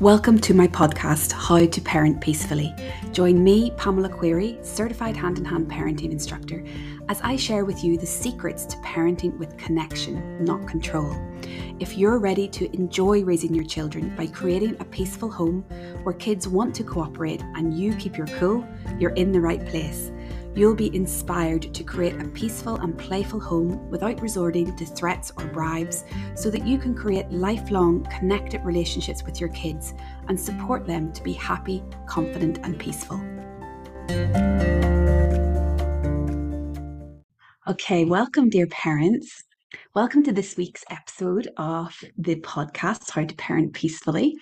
Welcome to my podcast, How to Parent Peacefully. Join me, Pamela Query, certified hand in hand parenting instructor, as I share with you the secrets to parenting with connection, not control. If you're ready to enjoy raising your children by creating a peaceful home where kids want to cooperate and you keep your cool, you're in the right place you'll be inspired to create a peaceful and playful home without resorting to threats or bribes so that you can create lifelong connected relationships with your kids and support them to be happy, confident, and peaceful. Okay, welcome, dear parents. Welcome to this week's episode of the podcast, How to Parent Peacefully.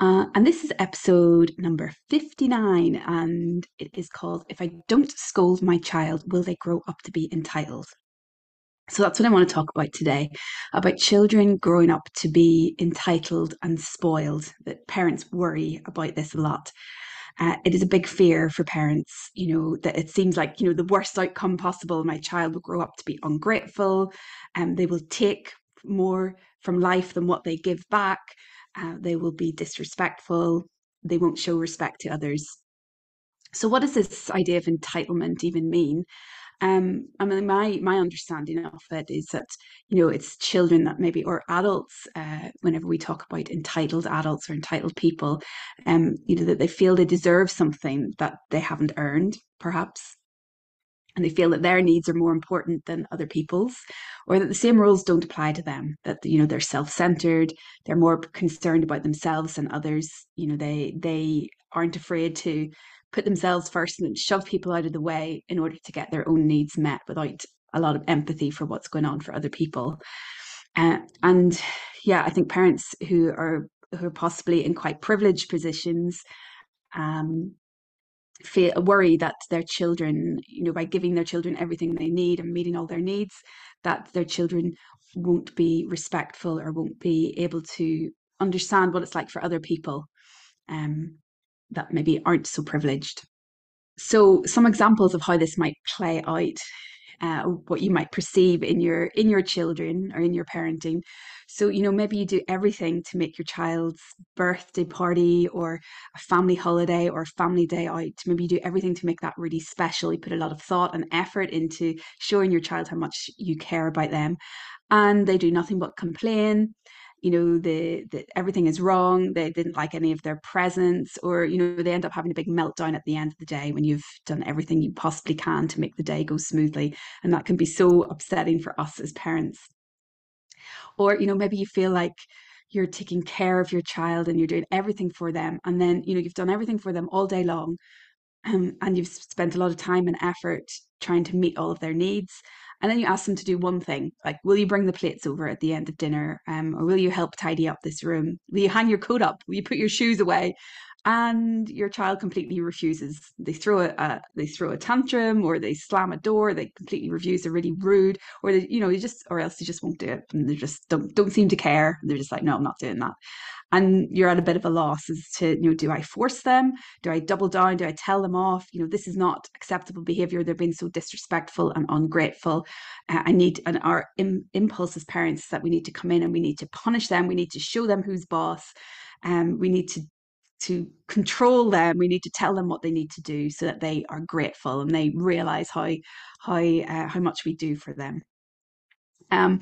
Uh, and this is episode number 59, and it is called If I Don't Scold My Child, Will They Grow Up to Be Entitled? So that's what I want to talk about today about children growing up to be entitled and spoiled. That parents worry about this a lot. Uh, it is a big fear for parents, you know, that it seems like, you know, the worst outcome possible. My child will grow up to be ungrateful and they will take more from life than what they give back uh, they will be disrespectful, they won't show respect to others. So, what does this idea of entitlement even mean? Um, I mean, my my understanding of it is that you know it's children that maybe or adults. Uh, whenever we talk about entitled adults or entitled people, um, you know that they feel they deserve something that they haven't earned, perhaps, and they feel that their needs are more important than other people's or that the same rules don't apply to them that you know they're self-centered they're more concerned about themselves than others. You know they they aren't afraid to put themselves first and shove people out of the way in order to get their own needs met without a lot of empathy for what's going on for other people. Uh, and yeah i think parents who are who are possibly in quite privileged positions um, feel worry that their children, you know, by giving their children everything they need and meeting all their needs, that their children won't be respectful or won't be able to understand what it's like for other people um, that maybe aren't so privileged. So, some examples of how this might play out uh, what you might perceive in your in your children or in your parenting. So you know maybe you do everything to make your child's birthday party or a family holiday or family day out. Maybe you do everything to make that really special. You put a lot of thought and effort into showing your child how much you care about them. And they do nothing but complain you know the, the everything is wrong they didn't like any of their presents or you know they end up having a big meltdown at the end of the day when you've done everything you possibly can to make the day go smoothly and that can be so upsetting for us as parents. Or you know maybe you feel like you're taking care of your child and you're doing everything for them and then you know you've done everything for them all day long and you've spent a lot of time and effort trying to meet all of their needs and then you ask them to do one thing like will you bring the plates over at the end of dinner um, or will you help tidy up this room? Will you hang your coat up? Will you put your shoes away and your child completely refuses they throw a, they throw a tantrum or they slam a door they completely refuse they're really rude or they you know you just or else they just won't do it and they just don't don't seem to care they're just like no i'm not doing that. And you're at a bit of a loss as to you know do i force them? Do i double down? Do i tell them off? You know this is not acceptable behavior they're being so disrespectful and ungrateful. Uh, i need and our Im- impulse as parents that we need to come in and we need to punish them we need to show them who's boss um, we need to to control them we need to tell them what they need to do so that they are grateful and they realize how how uh, how much we do for them. Um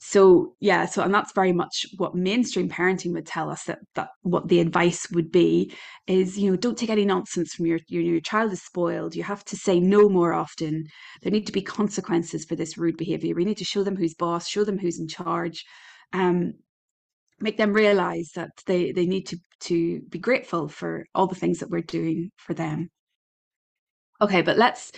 so yeah so and that's very much what mainstream parenting would tell us that that what the advice would be is you know don't take any nonsense from your your, your child is spoiled. You have to say no more often. There need to be consequences for this rude behavior. We need to show them who's boss show them who's in charge. Um make them realize that they they need to to be grateful for all the things that we're doing for them. Okay but let's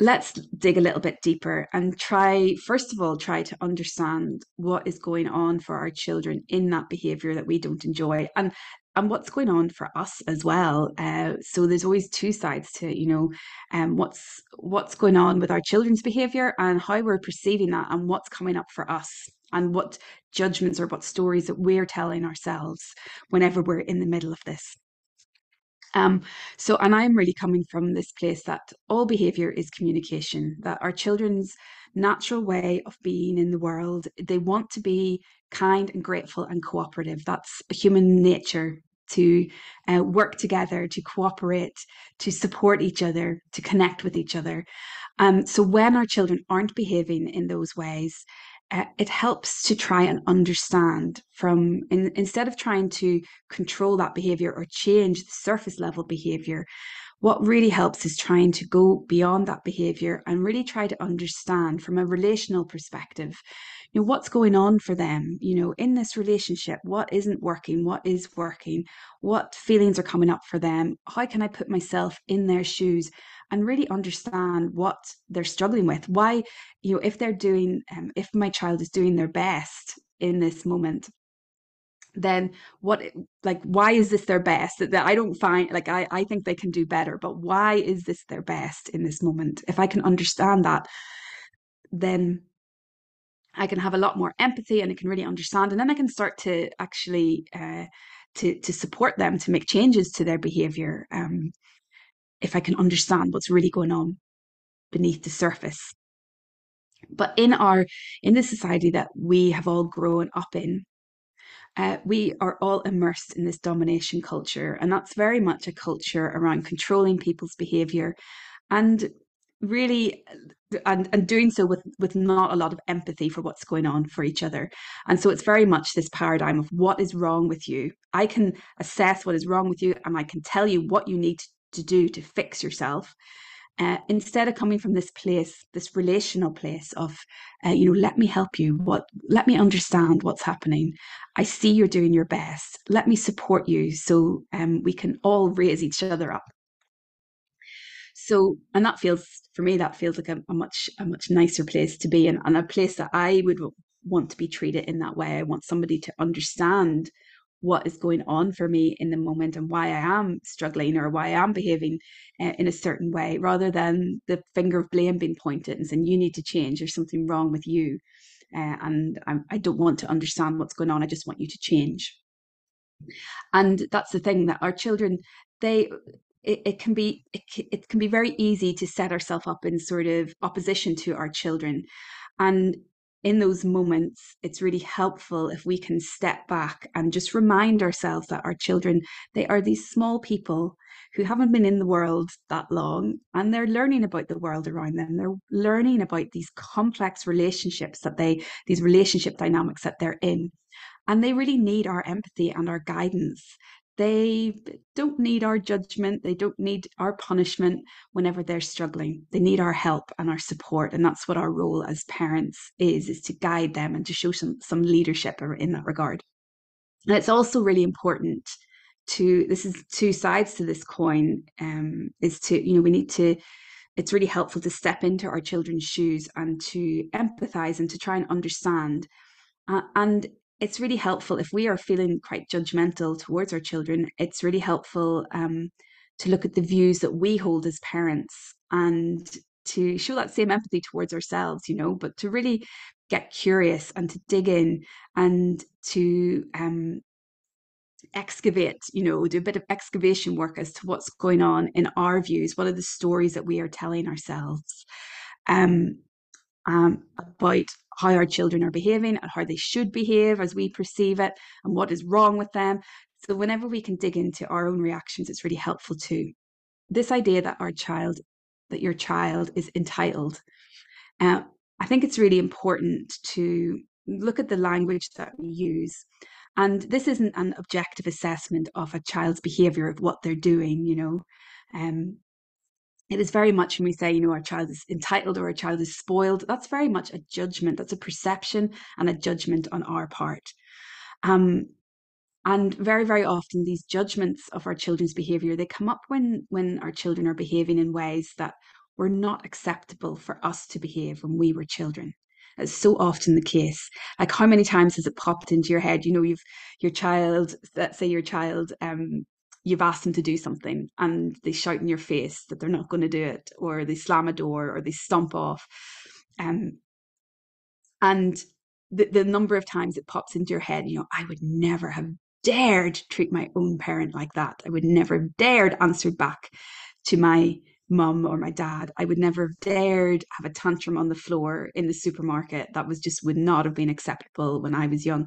let's dig a little bit deeper and try first of all try to understand what is going on for our children in that behavior that we don't enjoy and and what's going on for us as well. Uh, so there's always two sides to you know um, what's what's going on with our children's behavior and how we're perceiving that and what's coming up for us and what judgments or what stories that we're telling ourselves whenever we're in the middle of this. Um, so, and I'm really coming from this place that all behavior is communication, that our children's natural way of being in the world, they want to be kind and grateful and cooperative. That's a human nature. to uh, work together, to cooperate, to support each other, to connect with each other. Um, so when our children aren't behaving in those ways, it helps to try and understand from in, instead of trying to control that behavior or change the surface level behavior what really helps is trying to go beyond that behavior and really try to understand from a relational perspective you know what's going on for them you know in this relationship what isn't working what is working what feelings are coming up for them how can i put myself in their shoes and really understand what they're struggling with. Why you know if they're doing um, if my child is doing their best in this moment then what like why is this their best? That i don't find like I, I think they can do better but why is this their best in this moment? If i can understand that then i can have a lot more empathy and i can really understand and then i can start to actually uh, to to support them to make changes to their behavior um, if i can understand what's really going on beneath the surface. But in our in the society that we have all grown up in uh, we are all immersed in this domination culture, and that's very much a culture around controlling people's behavior and really and, and doing so with with not a lot of empathy for what's going on for each other. And so it's very much this paradigm of what is wrong with you. I can assess what is wrong with you and i can tell you what you need to do to fix yourself uh, instead of coming from this place, this relational place of, uh, you know, let me help you. What? Let me understand what's happening. I see you're doing your best. Let me support you so um, we can all raise each other up. So, and that feels for me that feels like a, a much a much nicer place to be, and a place that I would want to be treated in that way. I want somebody to understand what is going on for me in the moment and why I am struggling or why I am behaving uh, in a certain way, rather than the finger of blame being pointed and saying, you need to change, there's something wrong with you. Uh, and I'm, I do not want to understand what's going on, I just want you to change. And that's the thing that our children, they, it, it, can be it, it can be very easy to set ourselves up in sort of opposition to our children and in those moments, it's really helpful if we can step back and just remind ourselves that our children, they are these small people who haven't been in the world that long and they're learning about the world around them. They're learning about these complex relationships that they, these relationship dynamics that they're in. And they really need our empathy and our guidance they don't need our judgment. They don't need our punishment whenever they're struggling. They need our help and our support. And that's what our role as parents is, is to guide them and to show some, some leadership in that regard. And it's also really important to, this is two sides to this coin, um, is to, you know, we need to, it's really helpful to step into our children's shoes and to empathize and to try and understand. Uh, and it's really helpful if we are feeling quite judgmental towards our children. It's really helpful um, to look at the views that we hold as parents and to show that same empathy towards ourselves, you know, but to really get curious and to dig in and to um, excavate, you know, do a bit of excavation work as to what's going on in our views. What are the stories that we are telling ourselves um, um, about how our children are behaving and how they should behave as we perceive it and what is wrong with them. So, whenever we can dig into our own reactions, it's really helpful too. This idea that our child, that your child is entitled, uh, I think it's really important to look at the language that we use. And this isn't an objective assessment of a child's behavior of what they're doing, you know. Um, it is very much when we say, you know, our child is entitled or our child is spoiled, that's very much a judgment. That's a perception and a judgment on our part. Um, and very, very often these judgments of our children's behavior, they come up when when our children are behaving in ways that were not acceptable for us to behave when we were children. That's so often the case. Like how many times has it popped into your head? You know, you've your child, let's say your child um, you've asked them to do something and they shout in your face that they're not going to do it, or they slam a door, or they stomp off. Um, and the, the number of times it pops into your head, you know, I would never have dared treat my own parent like that. I would never have dared answer back to my mum or my dad, I would never have dared have a tantrum on the floor in the supermarket. That was just would not have been acceptable when I was young.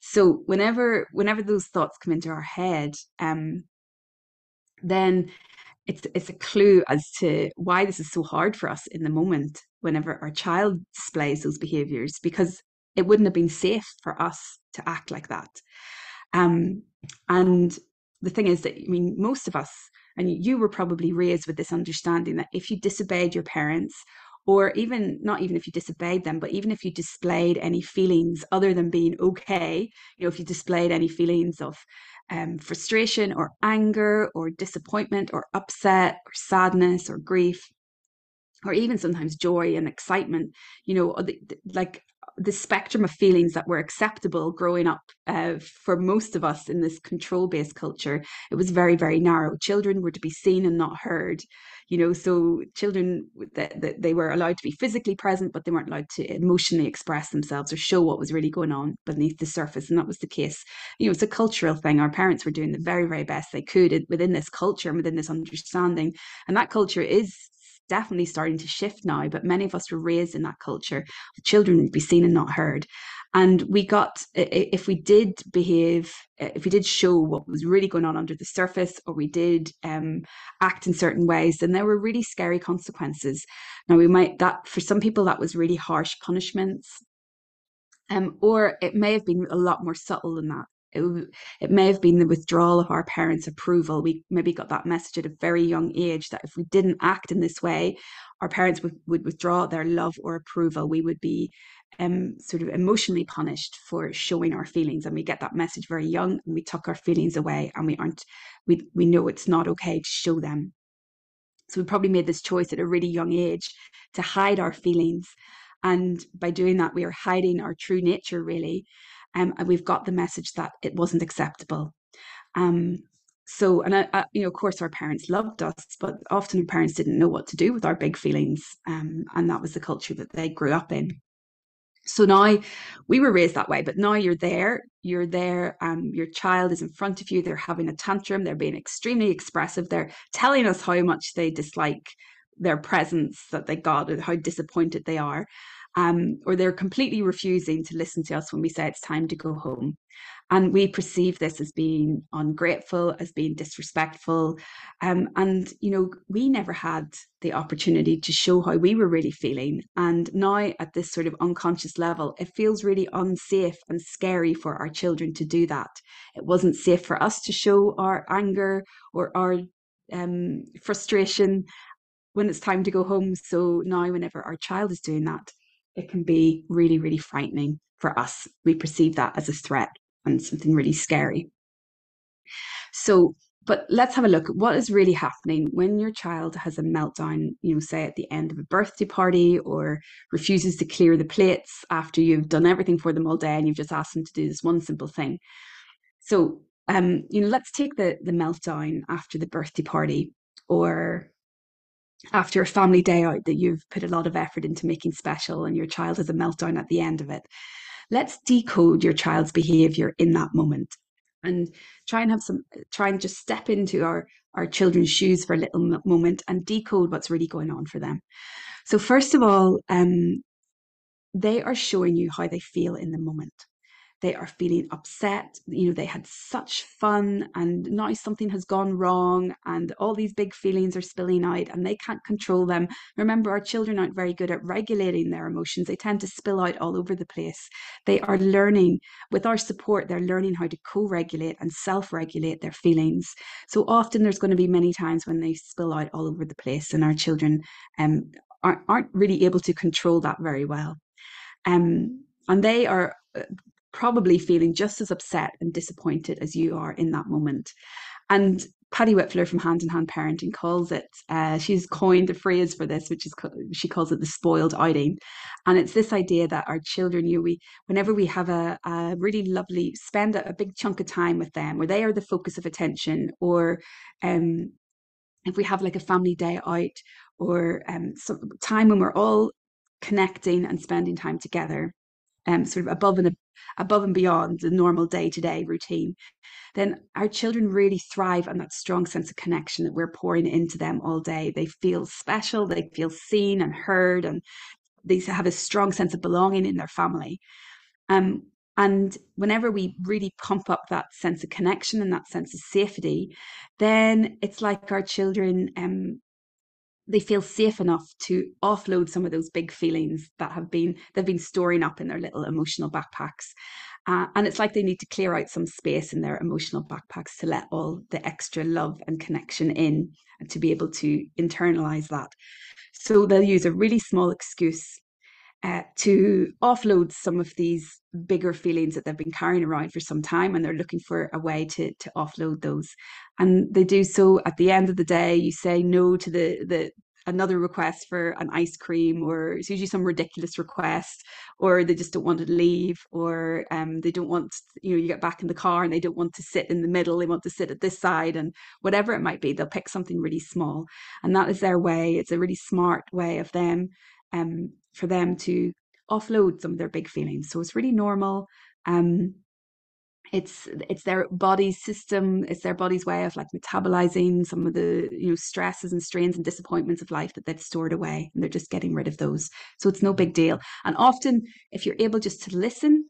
So whenever whenever those thoughts come into our head, um, then it's it's a clue as to why this is so hard for us in the moment whenever our child displays those behaviors because it wouldn't have been safe for us to act like that. Um, and the thing is that i mean most of us and you were probably raised with this understanding that if you disobeyed your parents or even not even if you disobeyed them but even if you displayed any feelings other than being okay you know if you displayed any feelings of um, frustration or anger or disappointment or upset or sadness or grief or even sometimes joy and excitement you know like the spectrum of feelings that were acceptable growing up uh, for most of us in this control based culture it was very very narrow. Children were to be seen and not heard you know so children that they, they were allowed to be physically present but they weren't allowed to emotionally express themselves or show what was really going on beneath the surface and that was the case. You know it's a cultural thing. Our parents were doing the very very best they could within this culture and within this understanding and that culture is definitely starting to shift now, but many of us were raised in that culture. Children would be seen and not heard. And we got, if we did behave, if we did show what was really going on under the surface, or we did um, act in certain ways, then there were really scary consequences. Now, we might, that for some people, that was really harsh punishments. Um, or it may have been a lot more subtle than that it, it may have been the withdrawal of our parents' approval. We maybe got that message at a very young age that if we didn't act in this way, our parents would, would withdraw their love or approval. We would be um, sort of emotionally punished for showing our feelings. And we get that message very young and we tuck our feelings away and we aren't, we, we know it's not okay to show them. So we probably made this choice at a really young age to hide our feelings. And by doing that, we are hiding our true nature, really um, and we've got the message that it wasn't acceptable. Um, so, and I, I, you know, of course, our parents loved us, but often our parents didn't know what to do with our big feelings, um, and that was the culture that they grew up in. So now we were raised that way, but now you're there, you're there, um, your child is in front of you, they're having a tantrum, they're being extremely expressive, they're telling us how much they dislike their presence that they got and how disappointed they are um, or they're completely refusing to listen to us when we say it's time to go home. And we perceive this as being ungrateful, as being disrespectful. Um, and, you know, we never had the opportunity to show how we were really feeling. And now, at this sort of unconscious level, it feels really unsafe and scary for our children to do that. It wasn't safe for us to show our anger or our um, frustration when it's time to go home. So now, whenever our child is doing that, it can be really, really frightening for us. We perceive that as a threat and something really scary. So, but let's have a look at what is really happening when your child has a meltdown, you know, say at the end of a birthday party or refuses to clear the plates after you've done everything for them all day and you've just asked them to do this one simple thing. So, um, you know, let's take the the meltdown after the birthday party or after a family day out that you've put a lot of effort into making special and your child has a meltdown at the end of it. Let's decode your child's behavior in that moment and try and have some try and just step into our our children's shoes for a little moment and decode what's really going on for them. So first of all, um, they are showing you how they feel in the moment they are feeling upset. You know, they had such fun and now something has gone wrong and all these big feelings are spilling out and they can't control them. Remember, our children aren't very good at regulating their emotions. They tend to spill out all over the place. They are learning, with our support, they're learning how to co regulate and self regulate their feelings. So often there's going to be many times when they spill out all over the place and our children um, aren't, aren't really able to control that very well. Um, and they are uh, probably feeling just as upset and disappointed as you are in that moment. And Patty Wipfler from Hand in Hand Parenting calls it, uh, she's coined a phrase for this, which is, she calls it the spoiled outing. And it's this idea that our children, you know, we, whenever we have a, a really lovely, spend a, a, big chunk of time with them, where they are the focus of attention, or um, if we have like a family day out, or um, some time when we're all connecting and spending time together, um, sort of above and above and beyond the normal day to day routine, then our children really thrive on that strong sense of connection that we're pouring into them all day. They feel special, they feel seen and heard, and they have a strong sense of belonging in their family. Um, and whenever we really pump up that sense of connection and that sense of safety, then it's like our children um, they feel safe enough to offload some of those big feelings that have been they've been storing up in their little emotional backpacks. Uh, and it's like they need to clear out some space in their emotional backpacks to let all the extra love and connection in and to be able to internalize that. So they'll use a really small excuse uh, to offload some of these bigger feelings that they've been carrying around for some time and they're looking for a way to to offload those. And they do so at the end of the day you say no to the the another request for an ice cream or it's usually some ridiculous request or they just don't want to leave or um, they don't want you know you get back in the car and they don't want to sit in the middle they want to sit at this side and whatever it might be they'll pick something really small. And that is their way it's a really smart way of them um, for them to offload some of their big feelings. So it's really normal. Um, it's it's their body's system it's their body's way of like metabolizing some of the you know stresses and strains and disappointments of life that they've stored away and they're just getting rid of those so it's no big deal and often if you're able just to listen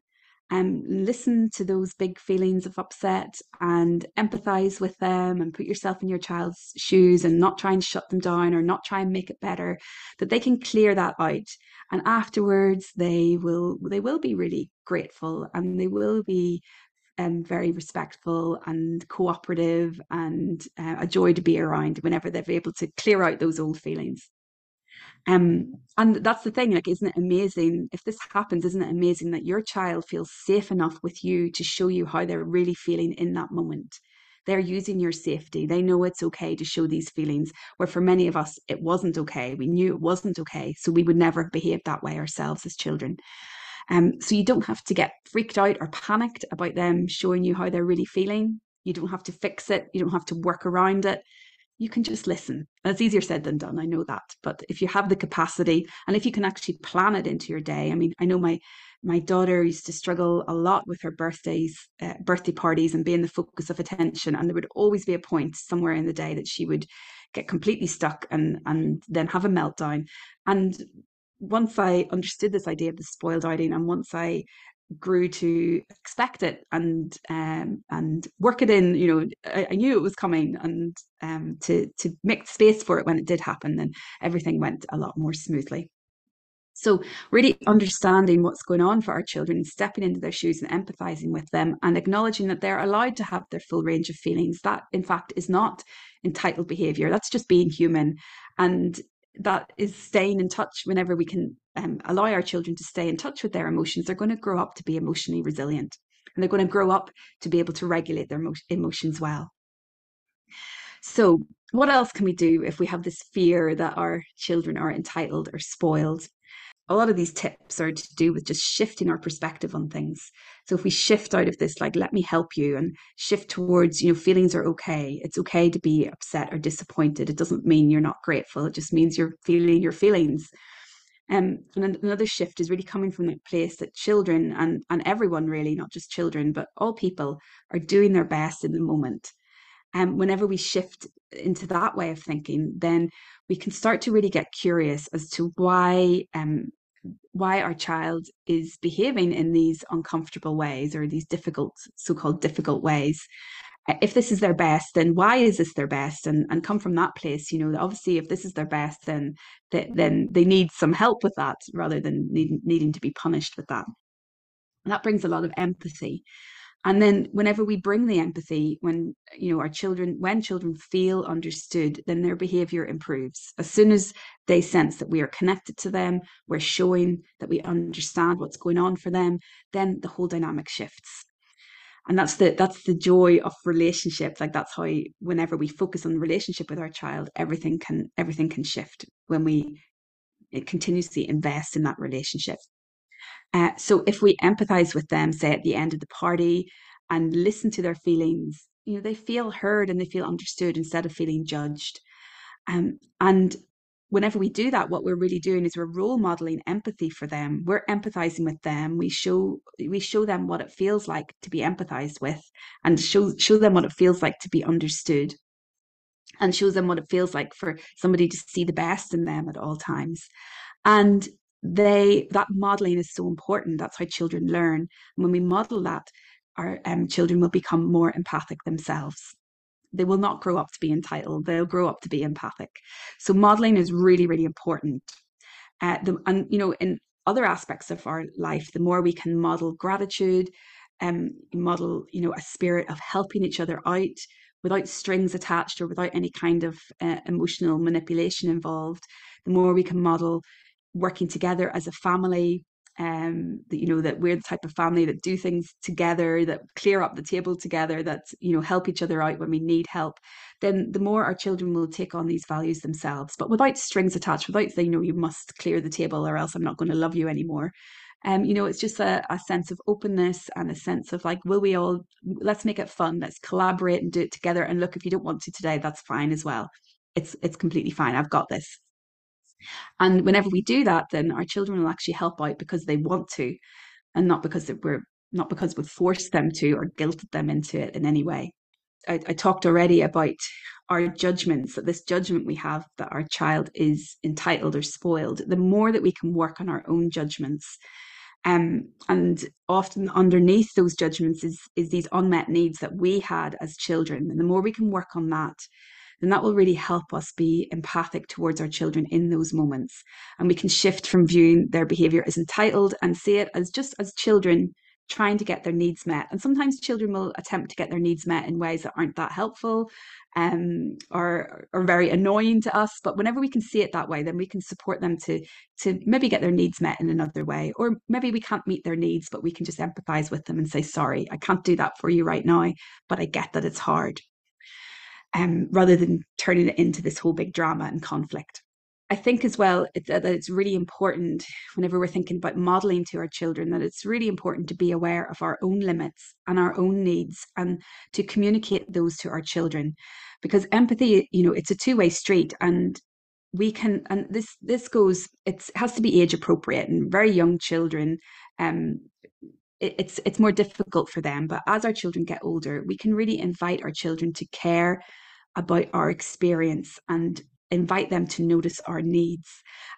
um, listen to those big feelings of upset and empathize with them and put yourself in your child's shoes and not try and shut them down or not try and make it better that they can clear that out. And afterwards they will they will be really grateful and they will be um, very respectful and cooperative and uh, a joy to be around whenever they're able to clear out those old feelings um, and that's the thing, like, isn't it amazing? If this happens, isn't it amazing that your child feels safe enough with you to show you how they're really feeling in that moment? They're using your safety. They know it's okay to show these feelings, where for many of us, it wasn't okay. We knew it wasn't okay. So we would never have behaved that way ourselves as children. Um, so you don't have to get freaked out or panicked about them showing you how they're really feeling. You don't have to fix it. You don't have to work around it you can just listen. It's easier said than done. I know that. But if you have the capacity and if you can actually plan it into your day, I mean, I know my my daughter used to struggle a lot with her birthdays, uh, birthday parties, and being the focus of attention. And there would always be a point somewhere in the day that she would get completely stuck and and then have a meltdown. And once I understood this idea of the spoiled outing, and once I grew to expect it and um, and work it in. You know, I, I knew it was coming, and um, to to make space for it when it did happen, then everything went a lot more smoothly. So, really understanding what's going on for our children, stepping into their shoes and empathizing with them, and acknowledging that they're allowed to have their full range of feelings. That, in fact, is not entitled behavior. That's just being human. And that is staying in touch whenever we can um, allow our children to stay in touch with their emotions, they're going to grow up to be emotionally resilient and they're going to grow up to be able to regulate their emotions well. So, what else can we do if we have this fear that our children are entitled or spoiled? A lot of these tips are to do with just shifting our perspective on things. So if we shift out of this, like, let me help you and shift towards, you know, feelings are okay. It's okay to be upset or disappointed. It doesn't mean you're not grateful. It just means you're feeling your feelings. Um, and another shift is really coming from that place that children and, and everyone really, not just children, but all people are doing their best in the moment. And um, whenever we shift into that way of thinking, then we can start to really get curious as to why um, why our child is behaving in these uncomfortable ways or these difficult so-called difficult ways. If this is their best then why is this their best? And and come from that place you know obviously if this is their best then they, then they need some help with that rather than need, needing to be punished with that. And that brings a lot of empathy and then whenever we bring the empathy when you know our children when children feel understood then their behavior improves. As soon as they sense that we are connected to them we're showing that we understand what's going on for them then the whole dynamic shifts. And that's the that's the joy of relationships. Like that's how whenever we focus on the relationship with our child everything can everything can shift when we continuously invest in that relationship uh, so if we empathize with them, say at the end of the party, and listen to their feelings, you know, they feel heard and they feel understood instead of feeling judged. Um, and whenever we do that, what we're really doing is we're role modeling empathy for them. We're empathizing with them. We show we show them what it feels like to be empathized with, and show show them what it feels like to be understood, and shows them what it feels like for somebody to see the best in them at all times. And they that modeling is so important. That's how children learn. And when we model that, our um, children will become more empathic themselves they will not grow up to be entitled they'll grow up to be empathic so modeling is really really important uh, the, and you know in other aspects of our life the more we can model gratitude um model you know a spirit of helping each other out without strings attached or without any kind of uh, emotional manipulation involved the more we can model working together as a family um that you know that we're the type of family that do things together that clear up the table together that you know help each other out when we need help then the more our children will take on these values themselves but without strings attached without saying know you must clear the table or else i'm not going to love you anymore. Um you know it's just a, a sense of openness and a sense of like will we all let's make it fun let's collaborate and do it together and look if you don't want to today that's fine as well. It's it's completely fine i've got this and whenever we do that, then our children will actually help out because they want to, and not because we're not because we've forced them to or guilted them into it in any way. I, I talked already about our judgments, that this judgment we have that our child is entitled or spoiled. The more that we can work on our own judgments, um, and often underneath those judgments is is these unmet needs that we had as children. And the more we can work on that, then that will really help us be empathic towards our children in those moments. And we can shift from viewing their behavior as entitled and see it as just as children trying to get their needs met. And sometimes children will attempt to get their needs met in ways that aren't that helpful um, or, or very annoying to us. But whenever we can see it that way, then we can support them to, to maybe get their needs met in another way. Or maybe we can't meet their needs, but we can just empathize with them and say, sorry, I can't do that for you right now, but I get that it's hard um, rather than turning it into this whole big drama and conflict. I think as well that it's really important whenever we're thinking about modeling to our children that it's really important to be aware of our own limits and our own needs and to communicate those to our children because empathy you know it's a two-way street and we can and this this goes it has to be age appropriate and very young children um it, it's it's more difficult for them but as our children get older we can really invite our children to care about our experience and invite them to notice our needs.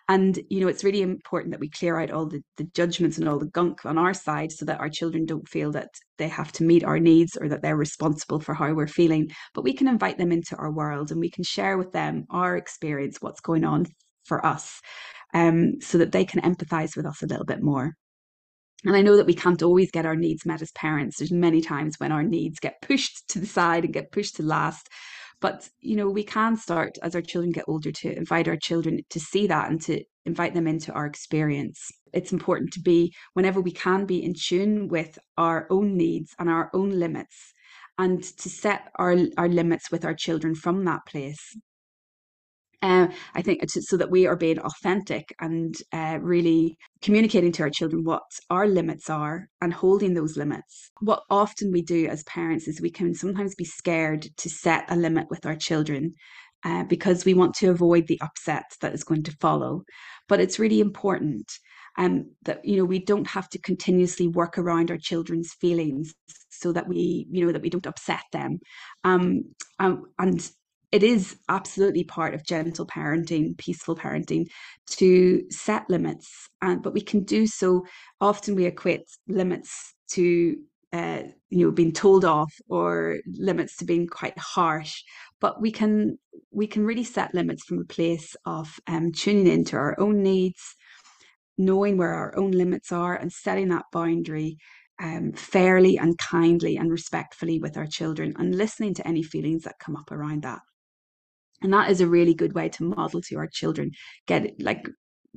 And, you know, it's really important that we clear out all the, the judgments and all the gunk on our side so that our children don't feel that they have to meet our needs or that they're responsible for how we're feeling. But we can invite them into our world and we can share with them our experience, what's going on for us, um, so that they can empathize with us a little bit more. And I know that we can't always get our needs met as parents. There's many times when our needs get pushed to the side and get pushed to last. But, you know, we can start as our children get older to invite our children to see that and to invite them into our experience. It's important to be, whenever we can, be in tune with our own needs and our own limits and to set our, our limits with our children from that place. Uh, I think so that we are being authentic and uh, really communicating to our children what our limits are and holding those limits. What often we do as parents is we can sometimes be scared to set a limit with our children uh, because we want to avoid the upset that is going to follow. But it's really important um, that you know we don't have to continuously work around our children's feelings so that we you know that we don't upset them um, um, and it is absolutely part of gentle parenting, peaceful parenting to set limits. And but we can do so. Often we equate limits to uh, you know being told off or limits to being quite harsh. But we can we can really set limits from a place of um, tuning into our own needs, knowing where our own limits are, and setting that boundary um, fairly and kindly and respectfully with our children and listening to any feelings that come up around that and that is a really good way to model to our children get like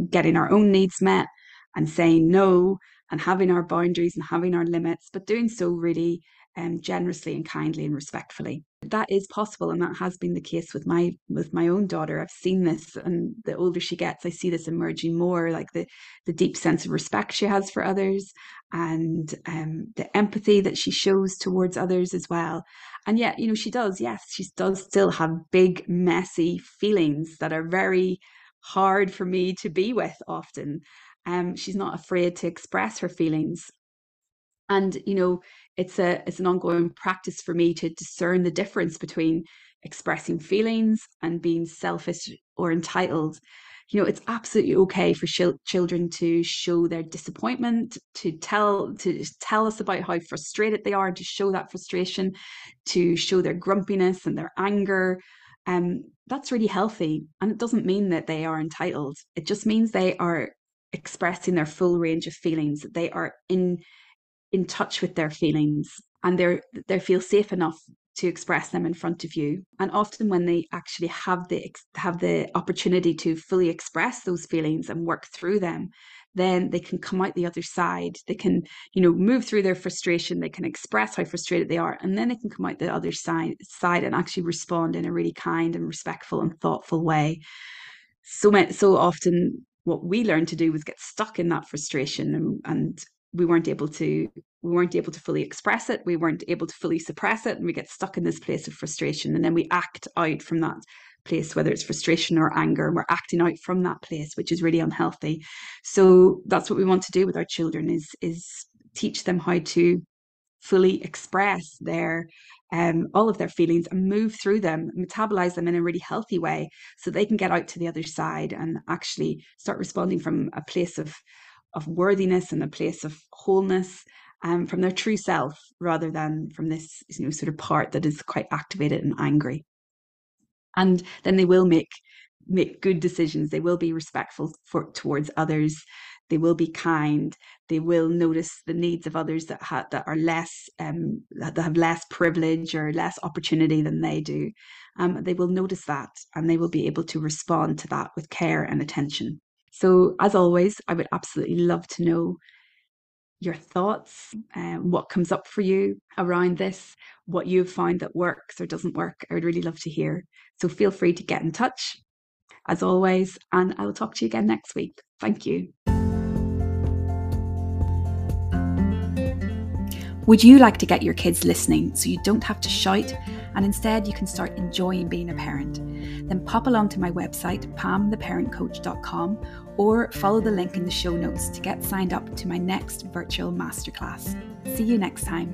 getting our own needs met and saying no and having our boundaries and having our limits but doing so really um, generously and kindly and respectfully that is possible and that has been the case with my with my own daughter i've seen this and the older she gets i see this emerging more like the the deep sense of respect she has for others and um, the empathy that she shows towards others as well and yet you know she does yes she does still have big messy feelings that are very hard for me to be with often. Um, she's not afraid to express her feelings. And, you know, it's a it's an ongoing practice for me to discern the difference between expressing feelings and being selfish or entitled. You know it's absolutely okay for sh- children to show their disappointment to tell to tell us about how frustrated they are to show that frustration to show their grumpiness and their anger. Um that's really healthy and it doesn't mean that they are entitled. It just means they are expressing their full range of feelings that they are in in touch with their feelings and they're they feel safe enough to express them in front of you. And often when they actually have the have the opportunity to fully express those feelings and work through them then they can come out the other side. They can you know move through their frustration. They can express how frustrated they are and then they can come out the other side side and actually respond in a really kind and respectful and thoughtful way. So so often what we learned to do was get stuck in that frustration and, and we weren't able to we weren't able to fully express it we weren't able to fully suppress it and we get stuck in this place of frustration and then we act out from that place whether it's frustration or anger and we're acting out from that place which is really unhealthy. So that's what we want to do with our children is is teach them how to fully express their um, all of their feelings and move through them, metabolize them in a really healthy way so they can get out to the other side and actually start responding from a place of of worthiness and a place of wholeness um, from their true self rather than from this you know sort of part that is quite activated and angry. And then they will make make good decisions. They will be respectful for towards others. They will be kind. They will notice the needs of others that ha- that are less um, that have less privilege or less opportunity than they do. Um, they will notice that and they will be able to respond to that with care and attention so, as always, I would absolutely love to know your thoughts, um, what comes up for you around this, what you've found that works or doesn't work. I would really love to hear. So, feel free to get in touch as always, and I will talk to you again next week. Thank you. Would you like to get your kids listening so you don't have to shout and instead you can start enjoying being a parent? Then pop along to my website, pamtheparentcoach.com, or follow the link in the show notes to get signed up to my next virtual masterclass. See you next time.